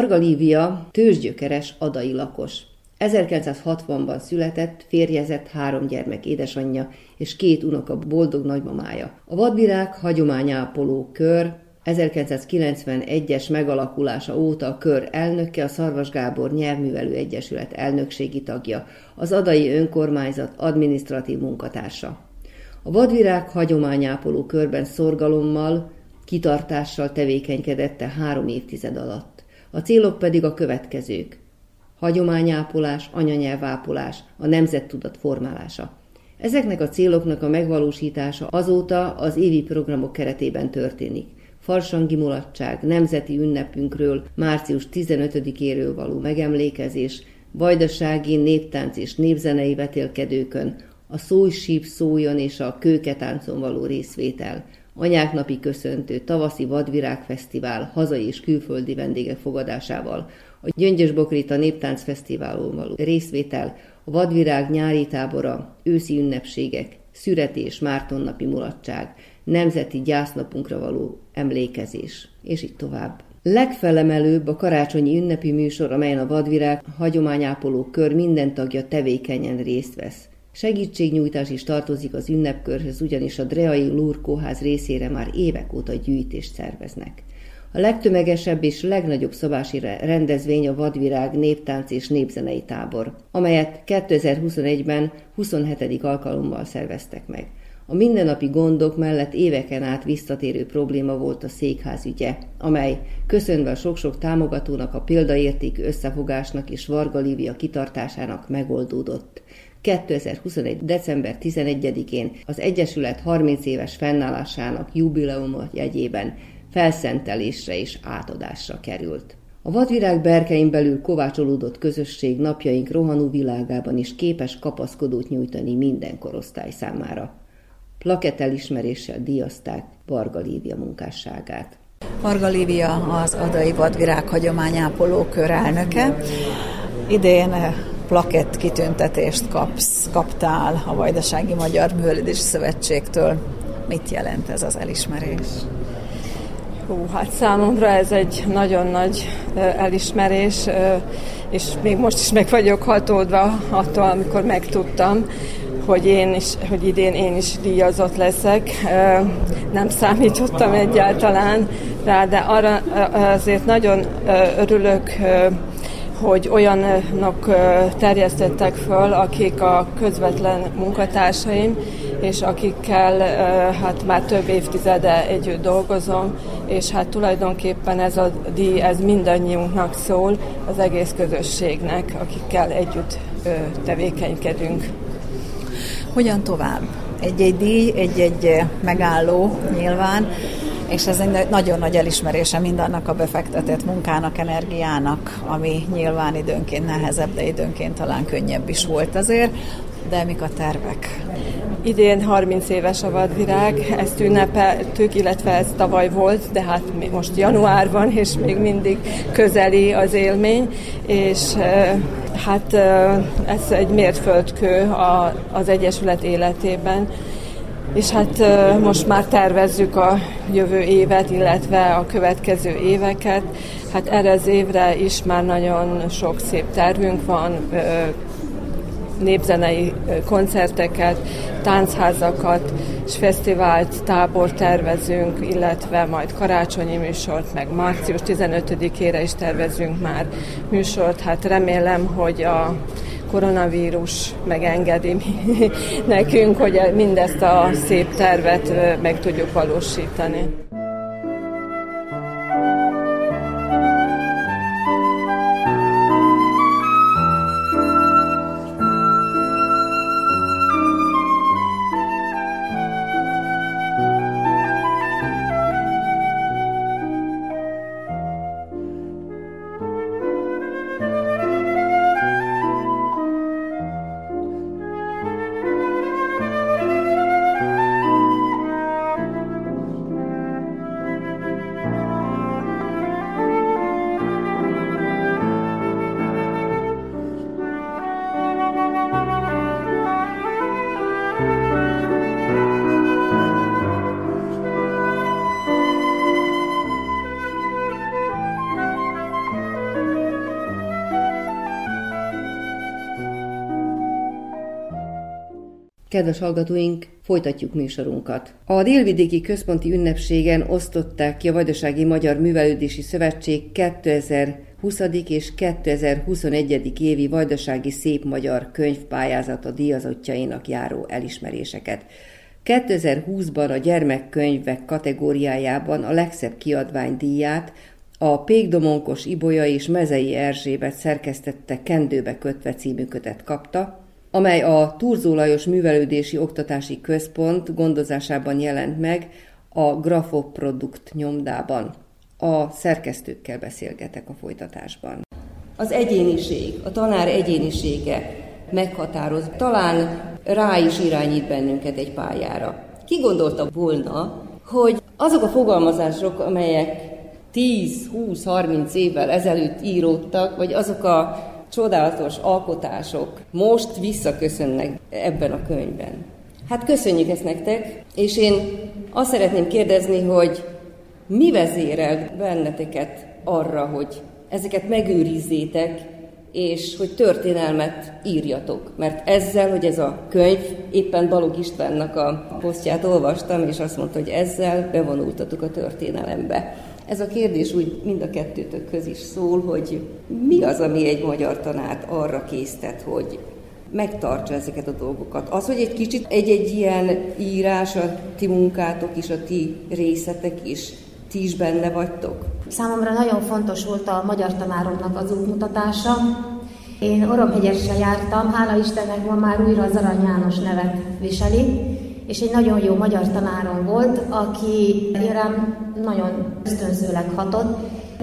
Varga Lívia tőzsgyökeres adai lakos. 1960-ban született, férjezett három gyermek édesanyja és két unoka boldog nagymamája. A vadvirág hagyományápoló kör 1991-es megalakulása óta a kör elnöke, a Szarvas Gábor Nyelvművelő Egyesület elnökségi tagja, az Adai Önkormányzat adminisztratív munkatársa. A vadvirág hagyományápoló körben szorgalommal, kitartással tevékenykedette három évtized alatt. A célok pedig a következők. Hagyományápolás, anyanyelvápolás, a nemzettudat formálása. Ezeknek a céloknak a megvalósítása azóta az évi programok keretében történik. Farsangi mulatság, nemzeti ünnepünkről, március 15-éről való megemlékezés, vajdasági néptánc és népzenei vetélkedőkön, a szójsíp szóljon és a kőketáncon való részvétel, anyáknapi köszöntő, tavaszi vadvirágfesztivál, hazai és külföldi vendégek fogadásával, a Gyöngyös Bokrita Néptánc Fesztiválon való részvétel, a vadvirág nyári tábora, őszi ünnepségek, szüretés, Mártonnapi mulatság, nemzeti gyásznapunkra való emlékezés, és így tovább. Legfelemelőbb a karácsonyi ünnepi műsor, amelyen a vadvirág hagyományápoló kör minden tagja tevékenyen részt vesz. Segítségnyújtás is tartozik az ünnepkörhöz, ugyanis a Dreai Lurkóház részére már évek óta gyűjtést szerveznek. A legtömegesebb és legnagyobb szabási rendezvény a Vadvirág néptánc és népzenei tábor, amelyet 2021-ben 27. alkalommal szerveztek meg. A mindennapi gondok mellett éveken át visszatérő probléma volt a székház ügye, amely köszönve a sok-sok támogatónak, a példaértékű összefogásnak és Varga Lívia kitartásának megoldódott. 2021. december 11-én az Egyesület 30 éves fennállásának jubileuma jegyében felszentelésre és átadásra került. A vadvirág berkein belül kovácsolódott közösség napjaink rohanó világában is képes kapaszkodót nyújtani minden korosztály számára. Plakett elismeréssel díjazták Varga Lívia munkásságát. Varga Lívia az Adai Vadvirág hagyományápoló kör elnöke. Idén eh, plakett kitüntetést kapsz, kaptál a Vajdasági Magyar Művelődési Szövetségtől. Mit jelent ez az elismerés? Hú, hát számomra ez egy nagyon nagy elismerés, és még most is meg vagyok hatódva attól, amikor megtudtam, hogy én is, hogy idén én is díjazott leszek. Nem számítottam egyáltalán rá, de arra azért nagyon örülök, hogy olyanok terjesztettek föl, akik a közvetlen munkatársaim, és akikkel hát már több évtizede együtt dolgozom, és hát tulajdonképpen ez a díj, ez mindannyiunknak szól, az egész közösségnek, akikkel együtt tevékenykedünk. Hogyan tovább? Egy-egy díj, egy-egy megálló nyilván, és ez egy nagyon nagy elismerése mindannak a befektetett munkának, energiának, ami nyilván időnként nehezebb, de időnként talán könnyebb is volt azért. De mik a tervek? Idén 30 éves a vadvirág, ezt ünnepeltük, illetve ez tavaly volt, de hát most január van, és még mindig közeli az élmény, és hát ez egy mérföldkő az Egyesület életében és hát most már tervezzük a jövő évet, illetve a következő éveket. Hát erre az évre is már nagyon sok szép tervünk van, népzenei koncerteket, táncházakat és fesztivált, tábor tervezünk, illetve majd karácsonyi műsort, meg március 15-ére is tervezünk már műsort. Hát remélem, hogy a koronavírus megengedi [LAUGHS] nekünk, hogy mindezt a szép tervet meg tudjuk valósítani. Kedves hallgatóink, folytatjuk műsorunkat. A délvidéki központi ünnepségen osztották ki a Vajdasági Magyar Művelődési Szövetség 2020. és 2021. évi Vajdasági Szép Magyar Könyvpályázata díjazottjainak járó elismeréseket. 2020-ban a gyermekkönyvek kategóriájában a legszebb kiadvány díját a Pékdomonkos Ibolya és Mezei Erzsébet szerkesztette Kendőbe kötve című kötet kapta, amely a Turzó Lajos Művelődési Oktatási Központ gondozásában jelent meg a Grafoprodukt nyomdában. A szerkesztőkkel beszélgetek a folytatásban. Az egyéniség, a tanár egyénisége meghatároz, talán rá is irányít bennünket egy pályára. Ki gondolta volna, hogy azok a fogalmazások, amelyek 10-20-30 évvel ezelőtt íródtak, vagy azok a csodálatos alkotások most visszaköszönnek ebben a könyvben. Hát köszönjük ezt nektek, és én azt szeretném kérdezni, hogy mi vezérel benneteket arra, hogy ezeket megőrizzétek, és hogy történelmet írjatok. Mert ezzel, hogy ez a könyv, éppen Balog Istvánnak a posztját olvastam, és azt mondta, hogy ezzel bevonultatok a történelembe. Ez a kérdés úgy mind a kettőtök köz is szól, hogy mi az, ami egy magyar tanárt arra késztet, hogy megtartsa ezeket a dolgokat. Az, hogy egy kicsit egy-egy ilyen írás, a ti munkátok is, a ti részetek is, ti is benne vagytok? Számomra nagyon fontos volt a magyar tanároknak az útmutatása. Én Oromhegyesre jártam, hála Istennek ma már újra az Arany János nevet viseli, és egy nagyon jó magyar tanárom volt, aki rám nagyon ösztönzőleg hatott.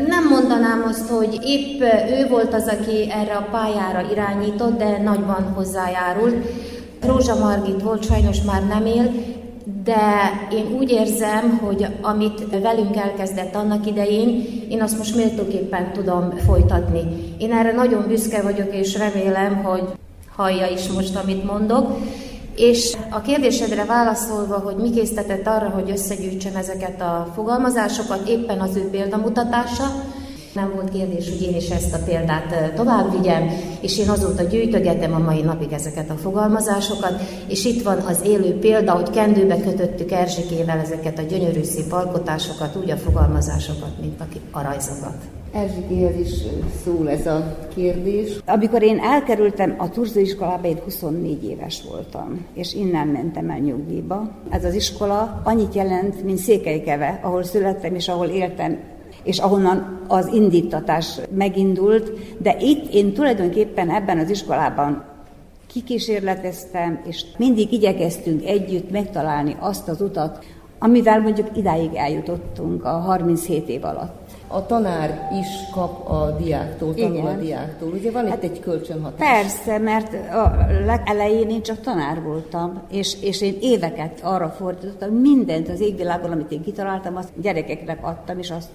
Nem mondanám azt, hogy épp ő volt az, aki erre a pályára irányított, de nagyban hozzájárult. Rózsa Margit volt, sajnos már nem él, de én úgy érzem, hogy amit velünk elkezdett annak idején, én azt most méltóképpen tudom folytatni. Én erre nagyon büszke vagyok, és remélem, hogy hallja is most, amit mondok. És a kérdésedre válaszolva, hogy mi késztetett arra, hogy összegyűjtsem ezeket a fogalmazásokat, éppen az ő példamutatása, nem volt kérdés, hogy én is ezt a példát tovább vigyem, és én azóta gyűjtögetem a mai napig ezeket a fogalmazásokat, és itt van az élő példa, hogy kendőbe kötöttük Erzsikével ezeket a gyönyörű szép alkotásokat, úgy a fogalmazásokat, mint a rajzokat. Erzsikéhez is szól ez a kérdés. Amikor én elkerültem a turzóiskolába, én 24 éves voltam, és innen mentem el nyugdíjba. Ez az iskola annyit jelent, mint Székelykeve, ahol születtem és ahol éltem és ahonnan az indítatás megindult, de itt én tulajdonképpen ebben az iskolában kikísérleteztem, és mindig igyekeztünk együtt megtalálni azt az utat, amivel mondjuk idáig eljutottunk a 37 év alatt. A tanár is kap a diáktól, tanul Igen. a diáktól. Ugye van hát, itt egy kölcsönhatás. Persze, mert a legelején én csak tanár voltam, és, és én éveket arra fordítottam, mindent az égvilágon, amit én kitaláltam, azt gyerekeknek adtam, és azt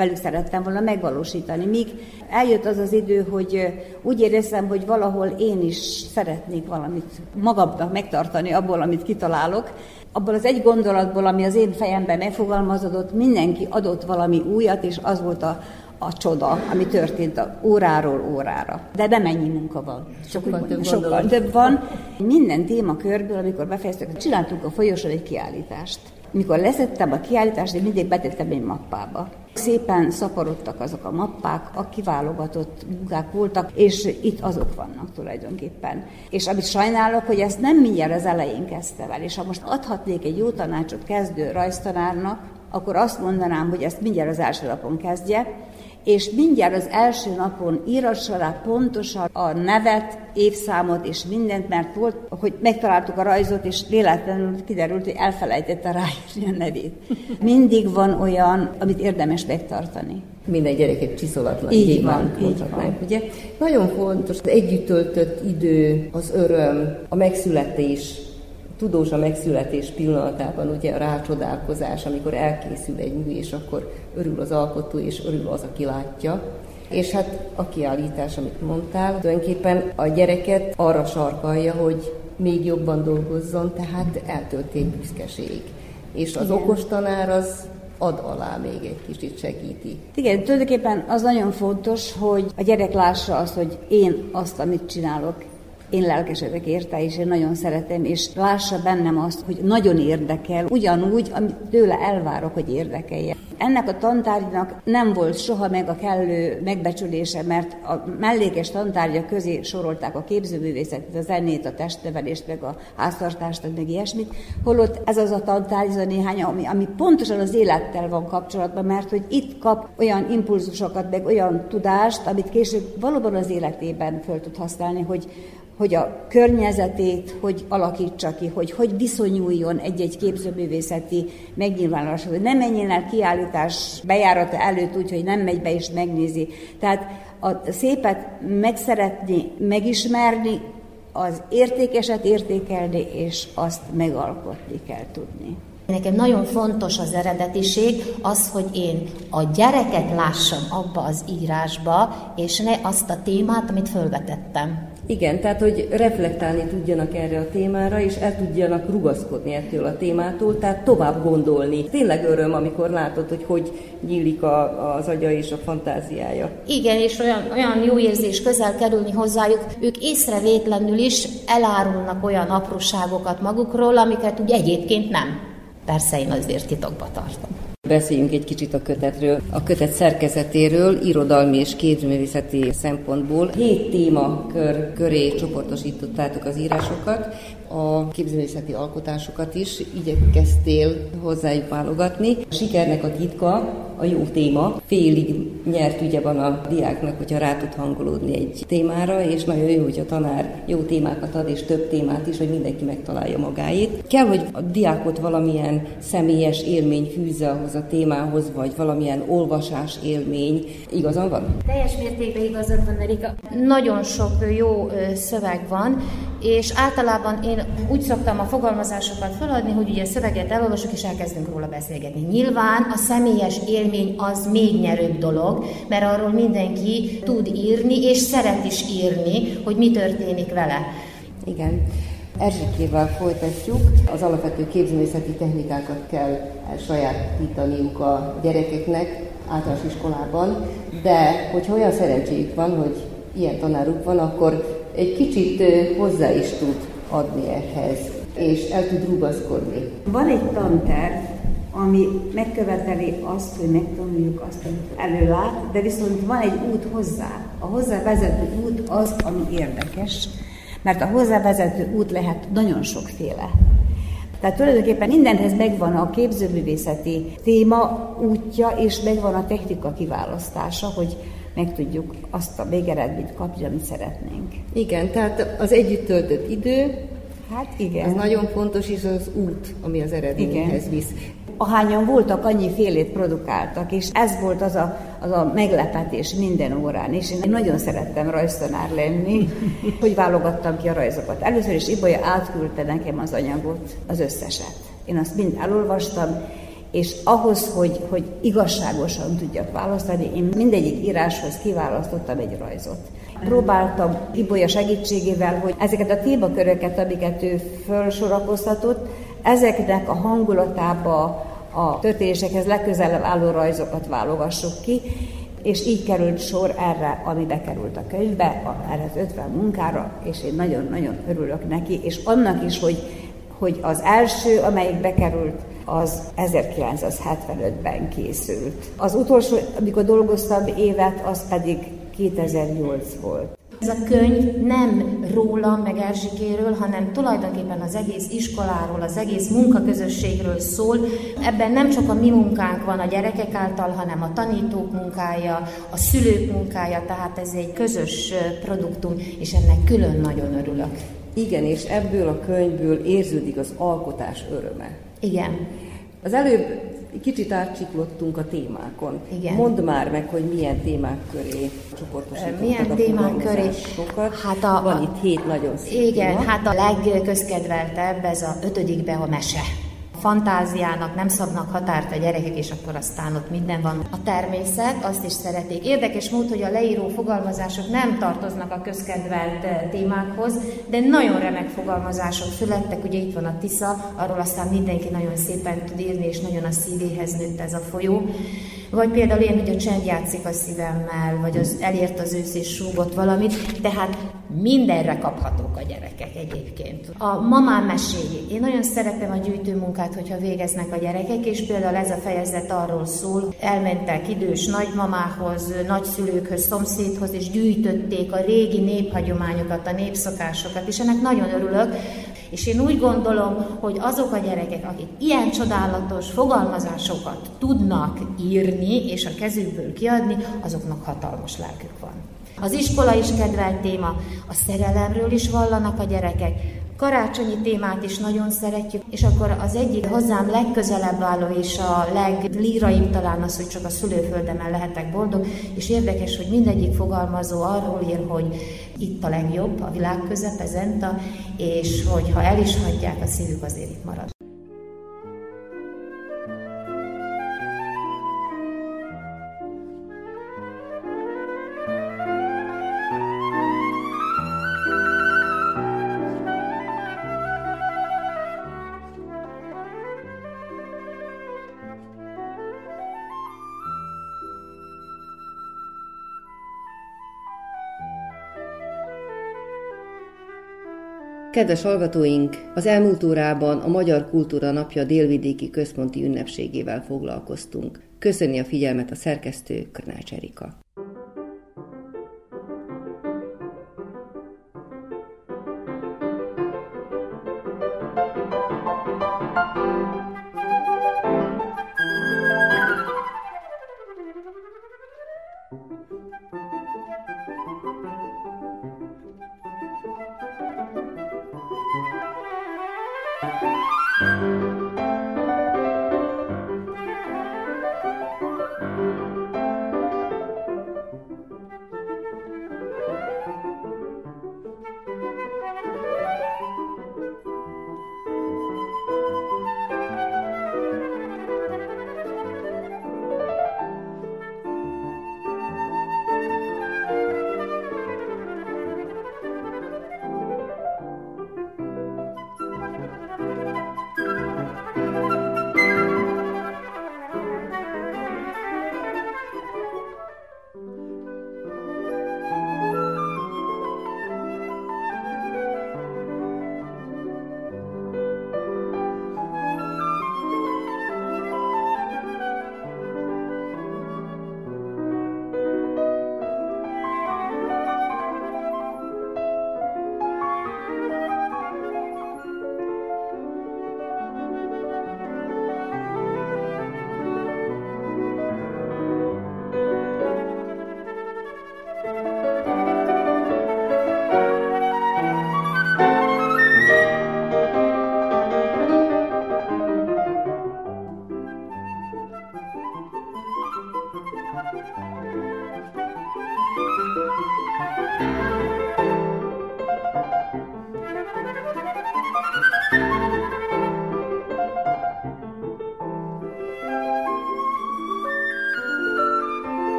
velük szerettem volna megvalósítani. Míg eljött az az idő, hogy úgy éreztem, hogy valahol én is szeretnék valamit magamnak megtartani abból, amit kitalálok, abból az egy gondolatból, ami az én fejemben megfogalmazódott, mindenki adott valami újat, és az volt a, a csoda, ami történt a óráról órára. De nem ennyi munka van. Sokkal, több, sokkal több van. Minden témakörből, amikor befejeztük, csináltunk a folyosón egy kiállítást. Mikor leszettem a kiállítást, én mindig betettem egy mappába. Szépen szaporodtak azok a mappák, a kiválogatott munkák voltak, és itt azok vannak tulajdonképpen. És amit sajnálok, hogy ezt nem mindjárt az elején kezdte el, és ha most adhatnék egy jó tanácsot kezdő rajztanárnak, akkor azt mondanám, hogy ezt mindjárt az első napon kezdje, és mindjárt az első napon írassa rá pontosan a nevet, évszámot és mindent, mert volt, hogy megtaláltuk a rajzot, és véletlenül kiderült, hogy elfelejtette ráírni a nevét. Mindig van olyan, amit érdemes megtartani. Minden gyerek egy csiszolatlan így van, így van. Ugye? Nagyon fontos az együtt töltött idő, az öröm, a megszületés, tudós a megszületés pillanatában, ugye a rácsodálkozás, amikor elkészül egy mű, és akkor örül az alkotó, és örül az, aki látja. És hát a kiállítás, amit mondtál, tulajdonképpen a gyereket arra sarkalja, hogy még jobban dolgozzon, tehát eltölték büszkeség. És az Igen. okos tanár az ad alá még egy kicsit segíti. Igen, tulajdonképpen az nagyon fontos, hogy a gyerek lássa azt, hogy én azt, amit csinálok, én lelkesedek érte, és én nagyon szeretem, és lássa bennem azt, hogy nagyon érdekel, ugyanúgy, amit tőle elvárok, hogy érdekelje. Ennek a tantárgynak nem volt soha meg a kellő megbecsülése, mert a mellékes tantárgyak közé sorolták a képzőművészetet, a zenét, a testnevelést, meg a háztartást, meg ilyesmit, holott ez az a tantárgy, a néhány, ami, ami pontosan az élettel van kapcsolatban, mert hogy itt kap olyan impulzusokat, meg olyan tudást, amit később valóban az életében föl tud használni, hogy hogy a környezetét hogy alakítsa ki, hogy hogy viszonyuljon egy-egy képzőművészeti megnyilvánuláshoz, nem menjen el kiállítás bejárata előtt úgy, hogy nem megy be és megnézi. Tehát a szépet megszeretni, megismerni, az értékeset értékelni, és azt megalkotni kell tudni. Nekem nagyon fontos az eredetiség, az, hogy én a gyereket lássam abba az írásba, és ne azt a témát, amit fölvetettem. Igen, tehát hogy reflektálni tudjanak erre a témára, és el tudjanak rugaszkodni ettől a témától, tehát tovább gondolni. Tényleg öröm, amikor látod, hogy hogy nyílik a, az agya és a fantáziája. Igen, és olyan, olyan jó érzés közel kerülni hozzájuk, ők észrevétlenül is elárulnak olyan apróságokat magukról, amiket úgy egyébként nem. Persze én azért titokba tartom. Beszéljünk egy kicsit a kötetről, a kötet szerkezetéről, irodalmi és képzőművészeti szempontból. Hét témakör köré csoportosítottátok az írásokat, a képzőművészeti alkotásokat is igyekeztél hozzájuk válogatni. A sikernek a titka a jó téma. Félig nyert ugye van a diáknak, hogyha rá tud hangolódni egy témára, és nagyon jó, hogy a tanár jó témákat ad, és több témát is, hogy mindenki megtalálja magáét. Kell, hogy a diákot valamilyen személyes élmény fűzze ahhoz a témához, vagy valamilyen olvasás élmény. Igazán van? Teljes mértékben igazad van, Erika. Nagyon sok jó szöveg van, és általában én úgy szoktam a fogalmazásokat feladni, hogy ugye szöveget elolvasok, és elkezdünk róla beszélgetni. Nyilván a személyes élmény az még nyerőbb dolog, mert arról mindenki tud írni, és szeret is írni, hogy mi történik vele. Igen. Erzsikével folytatjuk. Az alapvető képzőművészeti technikákat kell sajátítaniuk a gyerekeknek általános iskolában, de hogyha olyan szerencséjük van, hogy ilyen tanáruk van, akkor egy kicsit hozzá is tud adni ehhez, és el tud rugaszkodni. Van egy tanterv, ami megköveteli azt, hogy megtanuljuk azt, amit előlát, de viszont van egy út hozzá. A hozzávezető út az, ami érdekes, mert a hozzávezető út lehet nagyon sokféle. Tehát tulajdonképpen mindenhez megvan a képzőművészeti téma útja, és megvan a technika kiválasztása, hogy meg tudjuk azt a végeredményt kapni, amit szeretnénk. Igen, tehát az együtt töltött idő, Hát igen. Ez nagyon fontos, és az út, ami az eredményhez visz. Ahányan voltak, annyi félét produkáltak, és ez volt az a, az a meglepetés minden órán, és én nagyon szerettem rajztanár lenni, [LAUGHS] hogy válogattam ki a rajzokat. Először is Ibolya átküldte nekem az anyagot, az összeset. Én azt mind elolvastam, és ahhoz, hogy, hogy igazságosan tudjak választani, én mindegyik íráshoz kiválasztottam egy rajzot. Próbáltam Ibolya segítségével, hogy ezeket a témaköröket, amiket ő felsorakoztatott, ezeknek a hangulatába, a történésekhez legközelebb álló rajzokat válogassuk ki, és így került sor erre, ami bekerült a könyvbe, erre az 50 munkára, és én nagyon-nagyon örülök neki, és annak is, hogy, hogy az első, amelyik bekerült, az 1975-ben készült. Az utolsó, amikor dolgoztam évet, az pedig 2008 volt. Ez a könyv nem rólam, meg Erzsikéről, hanem tulajdonképpen az egész iskoláról, az egész munkaközösségről szól. Ebben nem csak a mi munkánk van a gyerekek által, hanem a tanítók munkája, a szülők munkája, tehát ez egy közös produktum, és ennek külön nagyon örülök. Igen, és ebből a könyvből érződik az alkotás öröme. Igen. Az előbb kicsit átcsiklottunk a témákon. Igen. Mondd már meg, hogy milyen témák köré csoportosítottad Milyen a témák köré? Hát a, Van itt hét nagyon szép Igen, téma. hát a legközkedveltebb ez a ötödikbe a mese fantáziának nem szabnak határt a gyerekek, és akkor aztán ott minden van. A természet, azt is szeretik. Érdekes mód, hogy a leíró fogalmazások nem tartoznak a közkedvelt eh, témákhoz, de nagyon remek fogalmazások születtek. Ugye itt van a Tisza, arról aztán mindenki nagyon szépen tud írni, és nagyon a szívéhez nőtt ez a folyó. Vagy például én, hogy a csend játszik a szívemmel, vagy az elért az ősz és súgott valamit, tehát mindenre kaphatók a gyerekek egyébként. A mamám meséi. Én nagyon szeretem a gyűjtőmunkát, hogyha végeznek a gyerekek, és például ez a fejezet arról szól, elmentek idős nagymamához, nagyszülőkhöz, szomszédhoz, és gyűjtötték a régi néphagyományokat, a népszokásokat, és ennek nagyon örülök, és én úgy gondolom, hogy azok a gyerekek, akik ilyen csodálatos fogalmazásokat tudnak írni, és a kezükből kiadni, azoknak hatalmas lelkük van. Az iskola is kedvelt téma, a szerelemről is vallanak a gyerekek, karácsonyi témát is nagyon szeretjük, és akkor az egyik hozzám legközelebb álló és a leglíraibb talán az, hogy csak a szülőföldemen lehetek boldog, és érdekes, hogy mindegyik fogalmazó arról ír, hogy itt a legjobb, a világ közepe, Zenta, és hogy ha el is hagyják, a szívük azért itt marad. Kedves hallgatóink, az elmúlt órában a Magyar Kultúra Napja délvidéki központi ünnepségével foglalkoztunk. Köszöni a figyelmet a szerkesztő Krnács Erika.